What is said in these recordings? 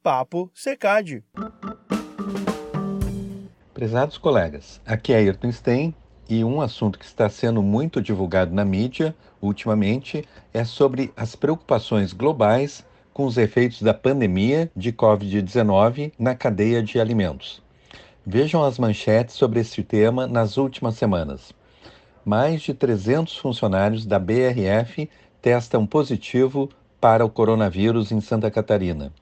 Papo Secad. Prezados colegas, aqui é Ayrton Stein e um assunto que está sendo muito divulgado na mídia ultimamente é sobre as preocupações globais com os efeitos da pandemia de Covid-19 na cadeia de alimentos. Vejam as manchetes sobre esse tema nas últimas semanas. Mais de 300 funcionários da BRF testam positivo para o coronavírus em Santa Catarina.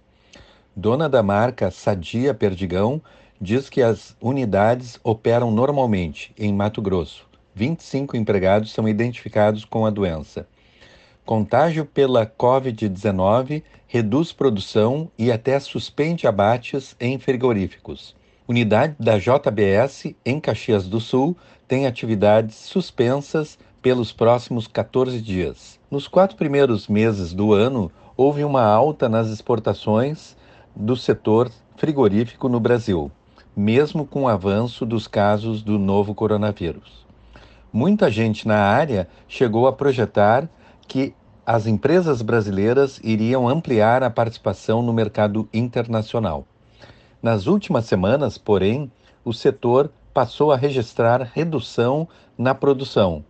Dona da marca Sadia Perdigão diz que as unidades operam normalmente em Mato Grosso. 25 empregados são identificados com a doença. Contágio pela Covid-19 reduz produção e até suspende abates em frigoríficos. Unidade da JBS em Caxias do Sul tem atividades suspensas pelos próximos 14 dias. Nos quatro primeiros meses do ano, houve uma alta nas exportações do setor frigorífico no Brasil mesmo com o avanço dos casos do novo coronavírus. Muita gente na área chegou a projetar que as empresas brasileiras iriam ampliar a participação no mercado internacional. Nas últimas semanas, porém, o setor passou a registrar redução na produção.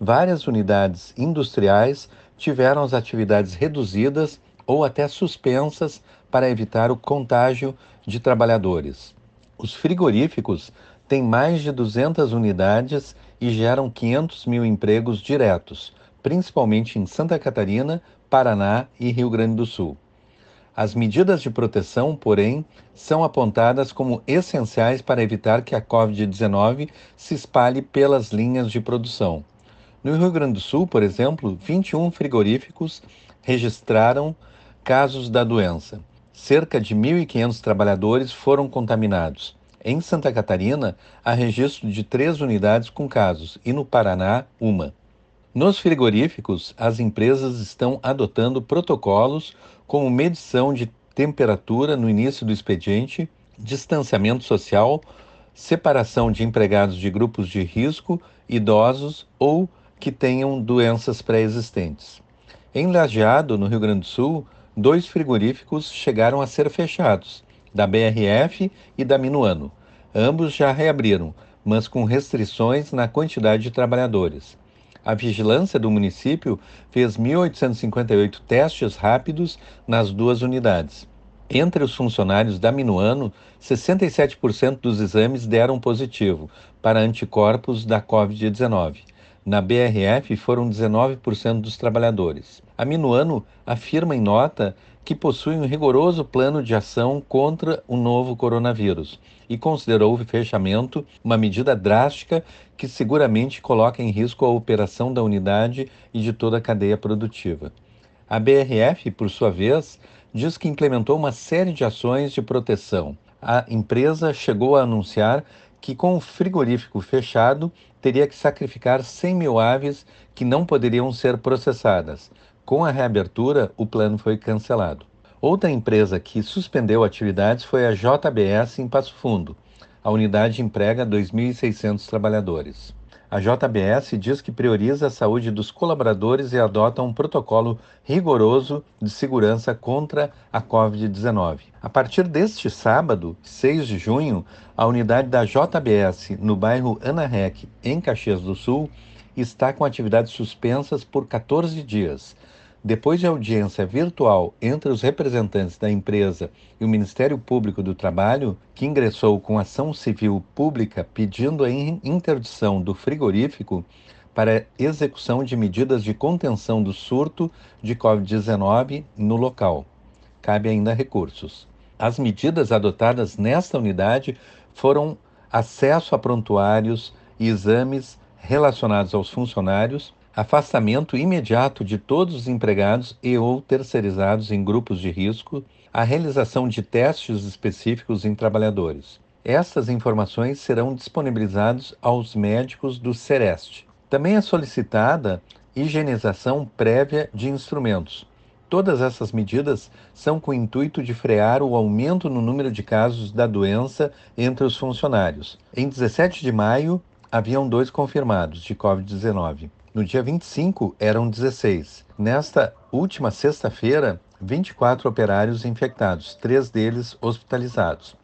Várias unidades industriais tiveram as atividades reduzidas ou até suspensas para evitar o contágio de trabalhadores. Os frigoríficos têm mais de 200 unidades e geram 500 mil empregos diretos, principalmente em Santa Catarina, Paraná e Rio Grande do Sul. As medidas de proteção, porém, são apontadas como essenciais para evitar que a Covid-19 se espalhe pelas linhas de produção. No Rio Grande do Sul, por exemplo, 21 frigoríficos registraram casos da doença cerca de 1.500 trabalhadores foram contaminados. Em Santa Catarina, há registro de três unidades com casos e no Paraná, uma. Nos frigoríficos, as empresas estão adotando protocolos como medição de temperatura no início do expediente, distanciamento social, separação de empregados de grupos de risco, idosos ou que tenham doenças pré-existentes. Em Lajeado, no Rio Grande do Sul, dois frigoríficos chegaram a ser fechados, da BRF e da Minuano. Ambos já reabriram, mas com restrições na quantidade de trabalhadores. A vigilância do município fez 1.858 testes rápidos nas duas unidades. Entre os funcionários da Minuano, 67% dos exames deram positivo para anticorpos da Covid-19. Na BRF foram 19% dos trabalhadores. A Minuano afirma em nota que possui um rigoroso plano de ação contra o novo coronavírus e considerou o fechamento uma medida drástica que seguramente coloca em risco a operação da unidade e de toda a cadeia produtiva. A BRF, por sua vez, diz que implementou uma série de ações de proteção. A empresa chegou a anunciar que, com o frigorífico fechado, teria que sacrificar 100 mil aves que não poderiam ser processadas. Com a reabertura, o plano foi cancelado. Outra empresa que suspendeu atividades foi a JBS em Passo Fundo. A unidade emprega 2.600 trabalhadores. A JBS diz que prioriza a saúde dos colaboradores e adota um protocolo rigoroso de segurança contra a Covid-19. A partir deste sábado, 6 de junho, a unidade da JBS no bairro Ana Rec, em Caxias do Sul, está com atividades suspensas por 14 dias depois de audiência virtual entre os representantes da empresa e o Ministério Público do Trabalho, que ingressou com ação civil pública pedindo a interdição do frigorífico para execução de medidas de contenção do surto de Covid-19 no local. Cabe ainda recursos. As medidas adotadas nesta unidade foram acesso a prontuários e exames relacionados aos funcionários, afastamento imediato de todos os empregados e ou terceirizados em grupos de risco, a realização de testes específicos em trabalhadores. Essas informações serão disponibilizadas aos médicos do Sereste. Também é solicitada higienização prévia de instrumentos. Todas essas medidas são com o intuito de frear o aumento no número de casos da doença entre os funcionários. Em 17 de maio, haviam dois confirmados de Covid-19. No dia 25, eram 16. Nesta última sexta-feira, 24 operários infectados, três deles hospitalizados.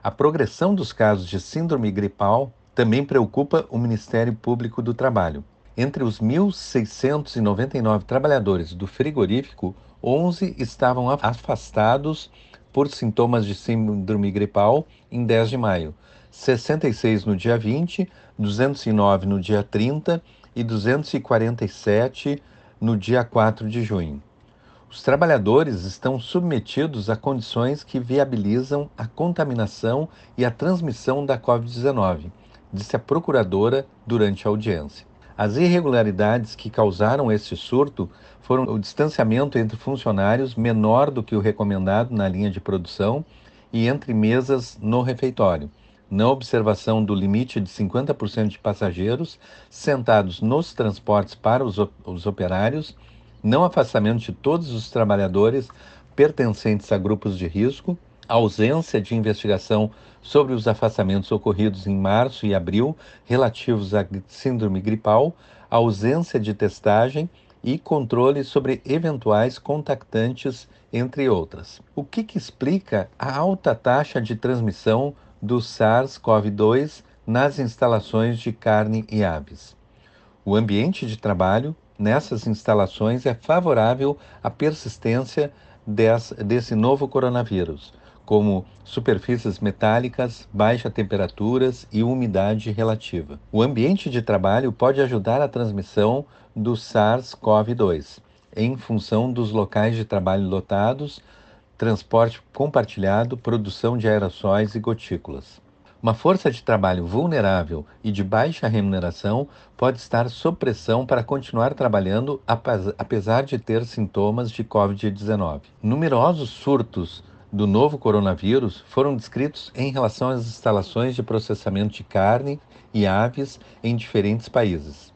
A progressão dos casos de síndrome gripal também preocupa o Ministério Público do Trabalho. Entre os 1.699 trabalhadores do frigorífico, 11 estavam afastados por sintomas de síndrome gripal em 10 de maio, 66 no dia 20, 209 no dia 30 e 247 no dia 4 de junho. Os trabalhadores estão submetidos a condições que viabilizam a contaminação e a transmissão da Covid-19, disse a procuradora durante a audiência. As irregularidades que causaram esse surto foram o distanciamento entre funcionários menor do que o recomendado na linha de produção e entre mesas no refeitório, não observação do limite de 50% de passageiros sentados nos transportes para os, os operários não afastamento de todos os trabalhadores pertencentes a grupos de risco, ausência de investigação sobre os afastamentos ocorridos em março e abril relativos à síndrome gripal, ausência de testagem e controle sobre eventuais contactantes, entre outras. O que, que explica a alta taxa de transmissão do SARS-CoV-2 nas instalações de carne e aves? O ambiente de trabalho nessas instalações é favorável à persistência desse, novo coronavírus, como superfícies metálicas, baixa temperaturas e umidade relativa. O ambiente de trabalho pode ajudar a transmissão do SARS-CoV-2, em função dos locais de trabalho lotados, transporte compartilhado, produção de aerossóis e gotículas. Uma força de trabalho vulnerável e de baixa remuneração pode estar sob pressão para continuar trabalhando apesar de ter sintomas de Covid-19. Numerosos surtos do novo coronavírus foram descritos em relação às instalações de processamento de carne e aves em diferentes países.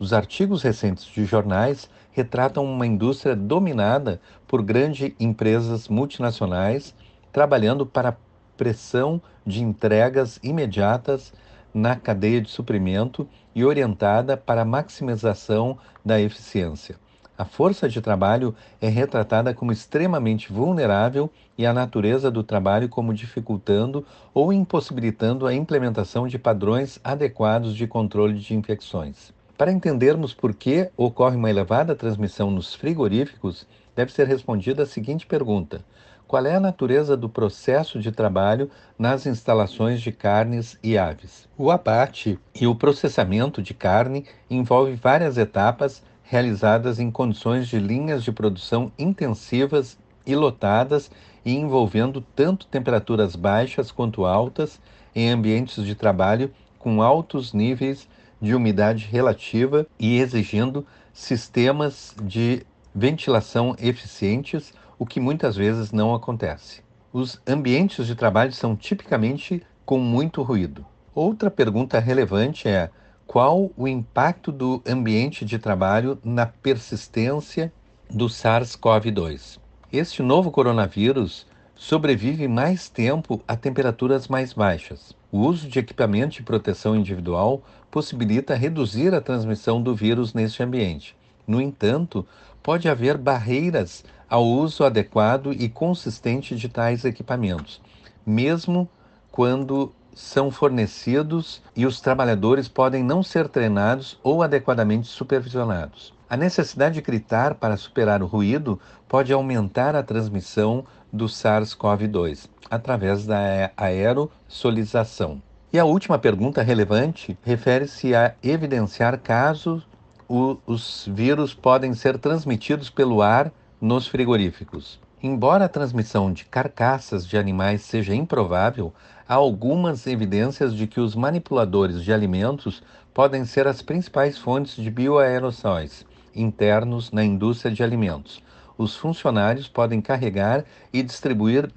Os artigos recentes de jornais retratam uma indústria dominada por grandes empresas multinacionais trabalhando para pressão de entregas imediatas na cadeia de suprimento e orientada para a maximização da eficiência. A força de trabalho é retratada como extremamente vulnerável e a natureza do trabalho como dificultando ou impossibilitando a implementação de padrões adequados de controle de infecções. Para entendermos por que ocorre uma elevada transmissão nos frigoríficos, deve ser respondida a seguinte pergunta: qual é a natureza do processo de trabalho nas instalações de carnes e aves. O abate e o processamento de carne envolve várias etapas realizadas em condições de linhas de produção intensivas e lotadas e envolvendo tanto temperaturas baixas quanto altas em ambientes de trabalho com altos níveis de umidade relativa e exigindo sistemas de ventilação eficientes o que muitas vezes não acontece. Os ambientes de trabalho são tipicamente com muito ruído. Outra pergunta relevante é qual o impacto do ambiente de trabalho na persistência do SARS-CoV-2. Este novo coronavírus sobrevive mais tempo a temperaturas mais baixas. O uso de equipamento de proteção individual possibilita reduzir a transmissão do vírus neste ambiente. No entanto, pode haver barreiras ao uso adequado e consistente de tais equipamentos, mesmo quando são fornecidos e os trabalhadores podem não ser treinados ou adequadamente supervisionados. A necessidade de gritar para superar o ruído pode aumentar a transmissão do SARS-CoV-2 através da aerossolização. E a última pergunta relevante refere-se a evidenciar casos o, os vírus podem ser transmitidos pelo ar nos frigoríficos. Embora a transmissão de carcaças de animais seja improvável, há algumas evidências de que os manipuladores de alimentos podem ser as principais fontes de bioaerossóis internos na indústria de alimentos. Os funcionários podem carregar e distribuir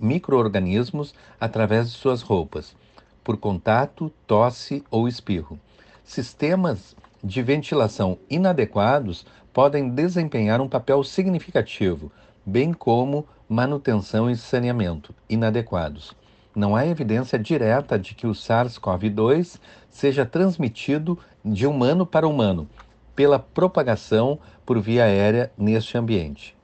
microorganismos através de suas roupas, por contato, tosse ou espirro. Sistemas de ventilação inadequados podem desempenhar um papel significativo, bem como manutenção e saneamento inadequados. Não há evidência direta de que o SARS-CoV-2 seja transmitido de humano para humano pela propagação por via aérea neste ambiente.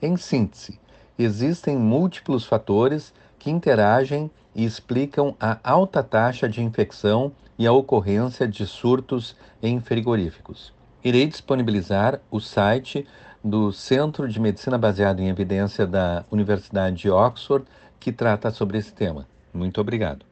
Em síntese, existem múltiplos fatores que interagem e explicam a alta taxa de infecção e a ocorrência de surtos em frigoríficos. Irei disponibilizar o site do Centro de Medicina Baseada em Evidência da Universidade de Oxford, que trata sobre esse tema. Muito obrigado.